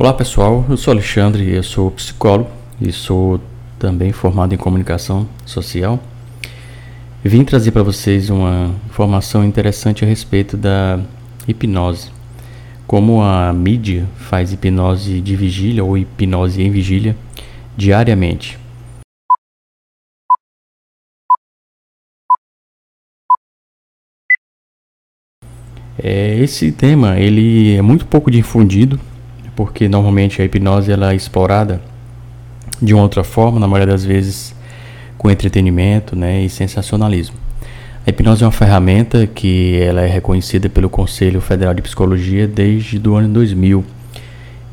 Olá pessoal, eu sou Alexandre, eu sou psicólogo e sou também formado em comunicação social. Vim trazer para vocês uma informação interessante a respeito da hipnose. Como a mídia faz hipnose de vigília ou hipnose em vigília diariamente. É, esse tema ele é muito pouco difundido, porque normalmente a hipnose ela é explorada de uma outra forma, na maioria das vezes com entretenimento né, e sensacionalismo. A hipnose é uma ferramenta que ela é reconhecida pelo Conselho Federal de Psicologia desde o ano 2000.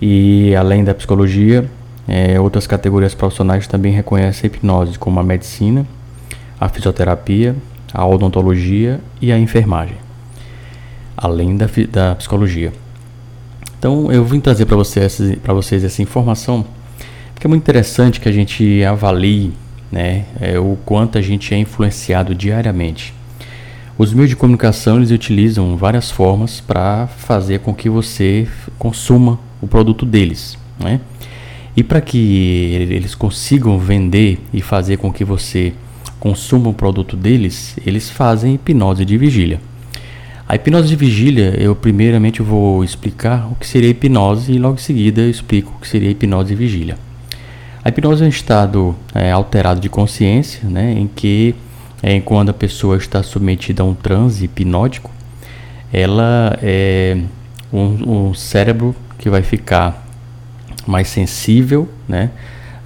E além da psicologia, é, outras categorias profissionais também reconhecem a hipnose, como a medicina, a fisioterapia, a odontologia e a enfermagem além da, da psicologia. Então eu vim trazer para vocês, vocês essa informação, porque é muito interessante que a gente avalie né, é, o quanto a gente é influenciado diariamente. Os meios de comunicação eles utilizam várias formas para fazer com que você consuma o produto deles. Né? E para que eles consigam vender e fazer com que você consuma o produto deles, eles fazem hipnose de vigília. A hipnose de vigília, eu primeiramente vou explicar o que seria hipnose e logo em seguida eu explico o que seria hipnose de vigília. A hipnose é um estado é, alterado de consciência, né, em que é, quando a pessoa está submetida a um transe hipnótico, ela é um, um cérebro que vai ficar mais sensível né,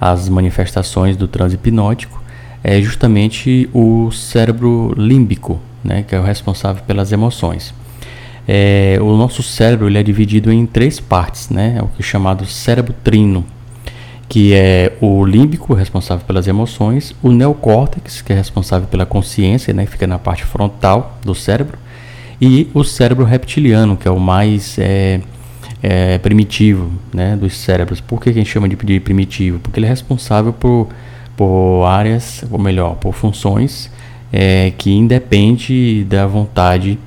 às manifestações do transe hipnótico, é justamente o cérebro límbico, né, que é o responsável pelas emoções. É, o nosso cérebro ele é dividido em três partes, né, é o que é chamado cérebro trino, que é o límbico, responsável pelas emoções, o neocórtex, que é responsável pela consciência, né, fica na parte frontal do cérebro, e o cérebro reptiliano, que é o mais é, é, primitivo né, dos cérebros. Por que a gente chama de primitivo? Porque ele é responsável por, por áreas, ou melhor, por funções é, que independe da vontade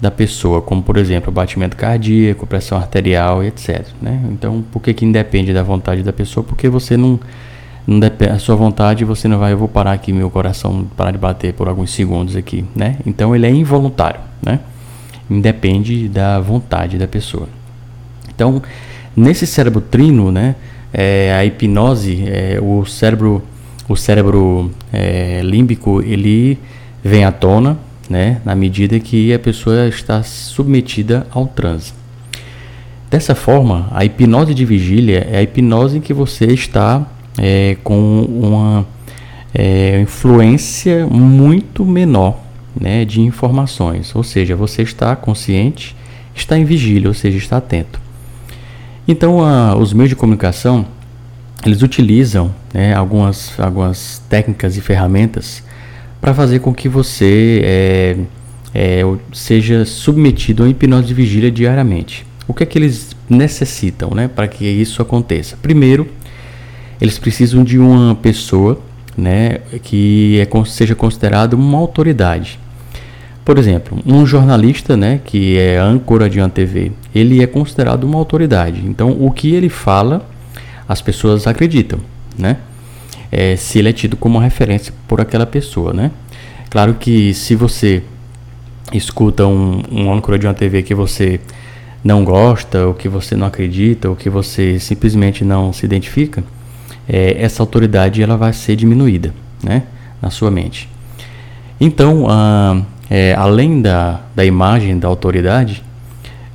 da pessoa, como por exemplo batimento cardíaco, pressão arterial, etc. Né? Então, por que, que independe da vontade da pessoa? Porque você não, não depende, a sua vontade você não vai, eu vou parar aqui meu coração parar de bater por alguns segundos aqui, né? Então ele é involuntário, né? Independe da vontade da pessoa. Então, nesse cérebro trino, né? É, a hipnose, é, o cérebro o cérebro é, límbico ele vem à tona, né, na medida que a pessoa está submetida ao transe. Dessa forma, a hipnose de vigília é a hipnose em que você está é, com uma é, influência muito menor né, de informações, ou seja, você está consciente, está em vigília, ou seja, está atento. Então, a, os meios de comunicação eles utilizam né, algumas, algumas técnicas e ferramentas para fazer com que você é, é, seja submetido a hipnose de vigília diariamente. O que é que eles necessitam né, para que isso aconteça? Primeiro, eles precisam de uma pessoa né, que é, seja considerada uma autoridade. Por exemplo, um jornalista né, que é âncora de uma TV, ele é considerado uma autoridade. Então, o que ele fala as pessoas acreditam, né? É, se ele é tido como referência por aquela pessoa, né? Claro que se você escuta um, um âncora de uma TV que você não gosta, ou que você não acredita, ou que você simplesmente não se identifica, é, essa autoridade ela vai ser diminuída, né? Na sua mente. Então, a, é, além da, da imagem da autoridade,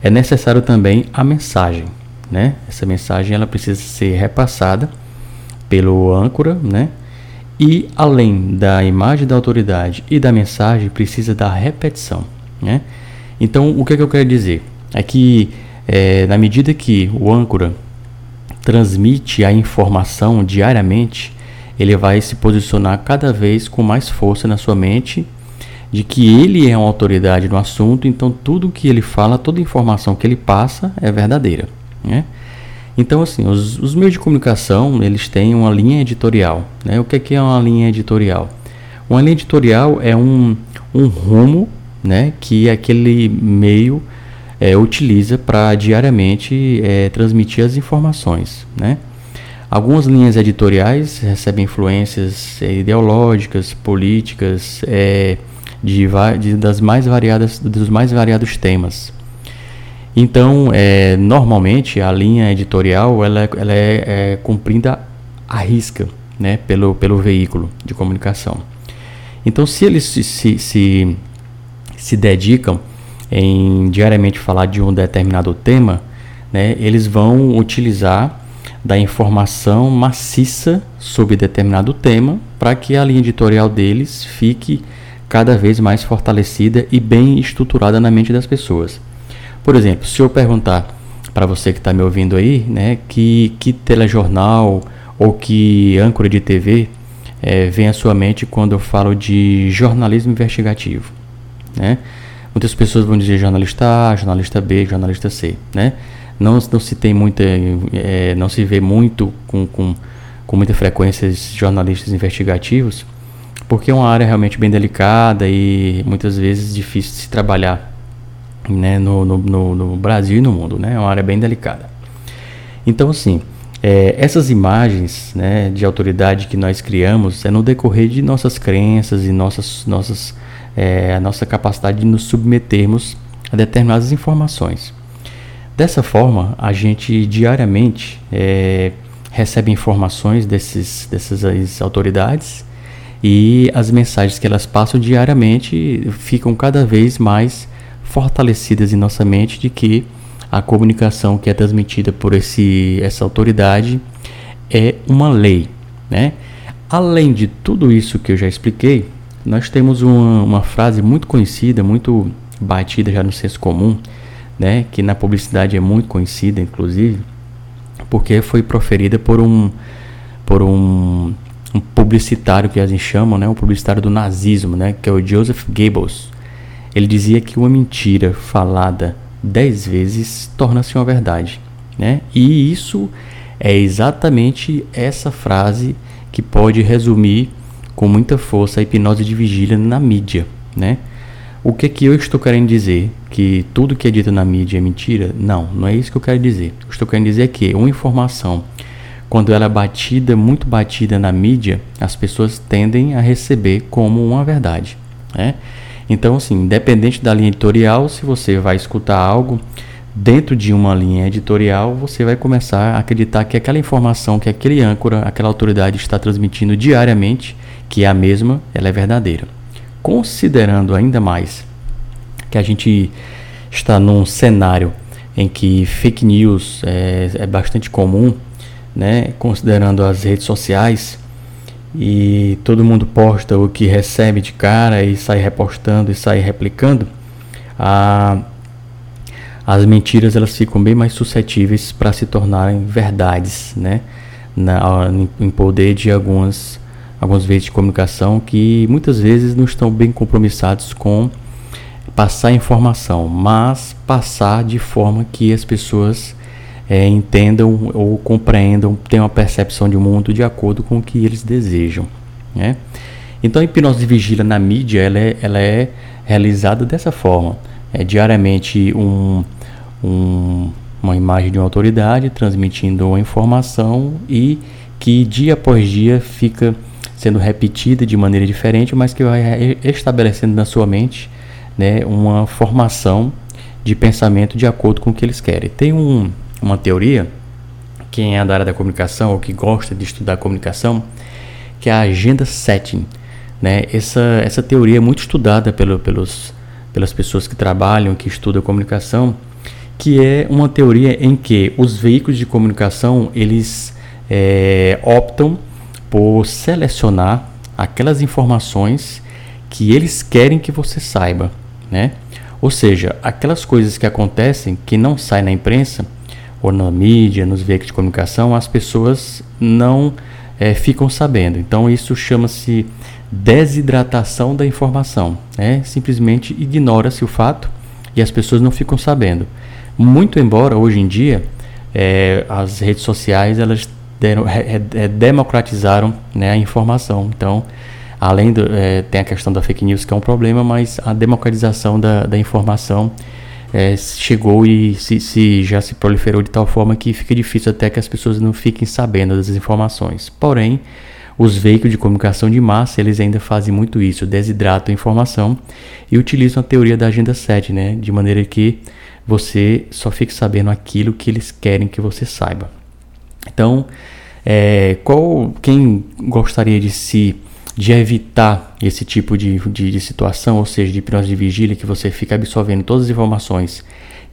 é necessário também a mensagem né? Essa mensagem ela precisa ser repassada pelo âncora, né? E além da imagem da autoridade e da mensagem, precisa da repetição, né? Então, o que, é que eu quero dizer? É que, é, na medida que o âncora transmite a informação diariamente, ele vai se posicionar cada vez com mais força na sua mente de que ele é uma autoridade no assunto, então tudo que ele fala, toda informação que ele passa é verdadeira. Né? Então, assim, os, os, meios de comunicação, eles têm uma linha editorial. Né? O que é, que é uma linha editorial? Uma linha editorial é um, um rumo né, que aquele meio é, utiliza para diariamente é, transmitir as informações. Né? Algumas linhas editoriais recebem influências é, ideológicas, políticas, é, de, de, das mais variadas, dos mais variados temas. Então, é, normalmente a linha editorial ela, é, ela é, é cumprida à risca né, pelo, pelo veículo de comunicação. Então, se eles se, se, se, se dedicam em diariamente falar de um determinado tema, né, eles vão utilizar da informação maciça sobre determinado tema para que a linha editorial deles fique cada vez mais fortalecida e bem estruturada na mente das pessoas. Por exemplo, se eu perguntar para você que está me ouvindo aí, né, que, que telejornal ou que âncora de TV é, vem à sua mente quando eu falo de jornalismo investigativo, né? Muitas pessoas vão dizer jornalista A, jornalista B, jornalista C, né? Não, não se tem muita, é, não se vê muito com, com, com muita frequência jornalistas investigativos, porque é uma área realmente bem delicada e muitas vezes difícil de se trabalhar né, no, no, no, no Brasil e no mundo, né? É uma área bem delicada. Então, assim, é, essas imagens né, de autoridade que nós criamos é no decorrer de nossas crenças e nossas, nossas é, a nossa capacidade de nos submetermos a determinadas informações. Dessa forma, a gente diariamente é, recebe informações desses, dessas autoridades e as mensagens que elas passam diariamente ficam cada vez mais fortalecidas em nossa mente de que a comunicação que é transmitida por esse, essa autoridade é uma lei. Né? Além de tudo isso que eu já expliquei, nós temos uma, uma frase muito conhecida, muito batida já no senso comum, né, que na publicidade é muito conhecida, inclusive, porque foi proferida por um por um, um publicitário que assim chamam, né, um publicitário do nazismo, né, que é o Joseph Goebbels. Ele dizia que uma mentira falada dez vezes torna-se uma verdade, né? E isso é exatamente essa frase que pode resumir com muita força a hipnose de vigília na mídia, né? O que que eu estou querendo dizer? Que tudo que é dito na mídia é mentira? Não, não é isso que eu quero dizer. Eu estou querendo dizer que uma informação, quando ela é batida, muito batida na mídia, as pessoas tendem a receber como uma verdade, né? Então, assim, independente da linha editorial, se você vai escutar algo dentro de uma linha editorial, você vai começar a acreditar que aquela informação que aquele âncora, aquela autoridade está transmitindo diariamente, que é a mesma, ela é verdadeira. Considerando ainda mais que a gente está num cenário em que fake news é, é bastante comum, né? considerando as redes sociais, e todo mundo posta o que recebe de cara e sai repostando e sai replicando, a as mentiras elas ficam bem mais suscetíveis para se tornarem verdades, né? Na, em poder de algumas alguns veios de comunicação que muitas vezes não estão bem compromissados com passar informação, mas passar de forma que as pessoas é, entendam ou compreendam, tenham uma percepção de mundo de acordo com o que eles desejam. Né? Então a hipnose de vigília na mídia ela é, ela é realizada dessa forma. É diariamente um, um, uma imagem de uma autoridade transmitindo uma informação e que dia após dia fica sendo repetida de maneira diferente, mas que vai estabelecendo na sua mente né, uma formação de pensamento de acordo com o que eles querem. Tem um, uma teoria, quem é da área da comunicação ou que gosta de estudar comunicação, que é a agenda setting. Né? Essa, essa teoria é muito estudada pelo, pelos, pelas pessoas que trabalham, que estudam comunicação, que é uma teoria em que os veículos de comunicação eles é, optam por selecionar aquelas informações que eles querem que você saiba, né? Ou seja, aquelas coisas que acontecem que não saem na imprensa, ou na mídia, nos veículos de comunicação, as pessoas não é, ficam sabendo. Então isso chama-se desidratação da informação. Né? Simplesmente ignora-se o fato e as pessoas não ficam sabendo. Muito embora hoje em dia é, as redes sociais elas deram, é, democratizaram né, a informação. Então, além do, tem a questão da fake news que é um problema, mas a democratização da, da informação é, chegou e se, se, já se proliferou de tal forma que fica difícil até que as pessoas não fiquem sabendo das informações. Porém, os veículos de comunicação de massa, eles ainda fazem muito isso, desidratam a informação e utilizam a teoria da agenda 7, né, de maneira que você só fique sabendo aquilo que eles querem que você saiba. Então, é, qual, quem gostaria de se de evitar esse tipo de, de, de, situação, ou seja, de hipnose de vigília, que você fica absorvendo todas as informações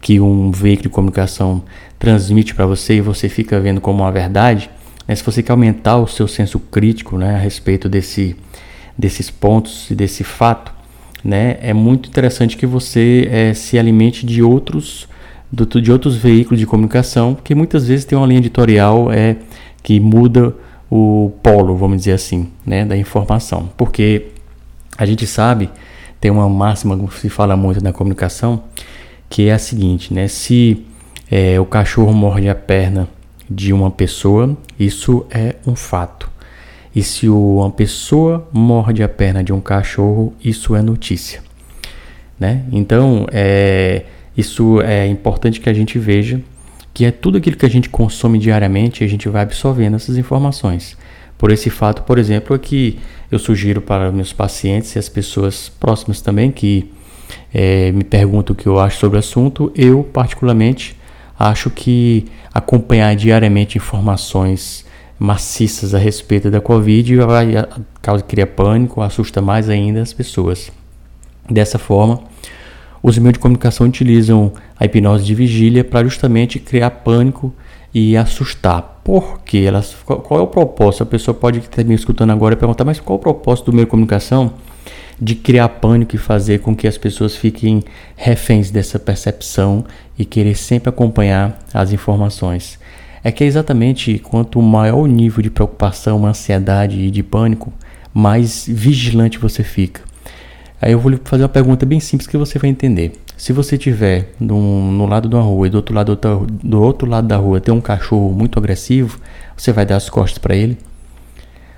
que um veículo de comunicação transmite para você e você fica vendo como uma verdade, né, se você quer aumentar o seu senso crítico né, a respeito desse, desses pontos e desse fato, né, é muito interessante que você é, se alimente de outros, de outros veículos de comunicação, que muitas vezes tem uma linha editorial é, que muda o polo, vamos dizer assim, né, da informação. Porque a gente sabe, tem uma máxima que se fala muito na comunicação, que é a seguinte, né, se é, o cachorro morde a perna de uma pessoa, isso é um fato. E se uma pessoa morde a perna de um cachorro, isso é notícia. Né? Então, é, isso é importante que a gente veja que é tudo aquilo que a gente consome diariamente, a gente vai absorvendo essas informações. Por esse fato, por exemplo, é que eu sugiro para meus pacientes e as pessoas próximas também que é, me perguntam o que eu acho sobre o assunto, eu particularmente acho que acompanhar diariamente informações maciças a respeito da Covid vai causa cria pânico, assusta mais ainda as pessoas. Dessa forma, os meios de comunicação utilizam a hipnose de vigília para justamente criar pânico e assustar. Por quê? Elas, qual é o propósito? A pessoa pode estar me escutando agora e perguntar, mas qual é o propósito do meio de comunicação de criar pânico e fazer com que as pessoas fiquem reféns dessa percepção e querer sempre acompanhar as informações? É que é exatamente quanto maior o nível de preocupação, ansiedade e de pânico, mais vigilante você fica. Aí eu vou lhe fazer uma pergunta bem simples que você vai entender. Se você tiver no, no lado de uma rua e do outro lado, do outro lado da rua tem um cachorro muito agressivo, você vai dar as costas para ele?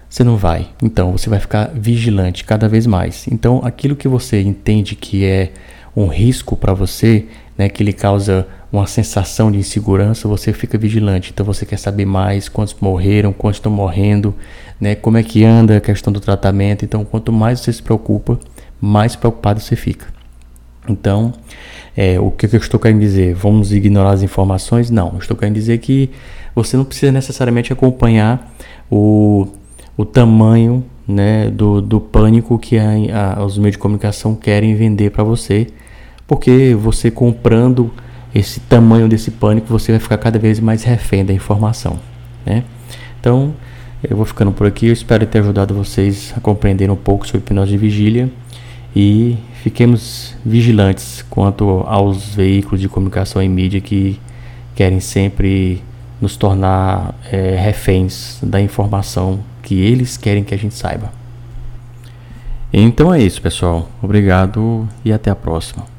Você não vai. Então você vai ficar vigilante cada vez mais. Então aquilo que você entende que é um risco para você, né, que lhe causa uma sensação de insegurança, você fica vigilante. Então você quer saber mais quantos morreram, quantos estão morrendo, né, como é que anda a questão do tratamento. Então quanto mais você se preocupa, mais preocupado você fica. Então, é, o que, que eu estou querendo dizer? Vamos ignorar as informações? Não, eu estou querendo dizer que você não precisa necessariamente acompanhar o, o tamanho né, do, do pânico que a, a, os meios de comunicação querem vender para você, porque você comprando esse tamanho desse pânico, você vai ficar cada vez mais refém da informação. Né? Então, eu vou ficando por aqui. Eu espero ter ajudado vocês a compreender um pouco sobre hipnose de vigília e fiquemos vigilantes quanto aos veículos de comunicação e mídia que querem sempre nos tornar é, reféns da informação que eles querem que a gente saiba. Então é isso, pessoal. Obrigado e até a próxima.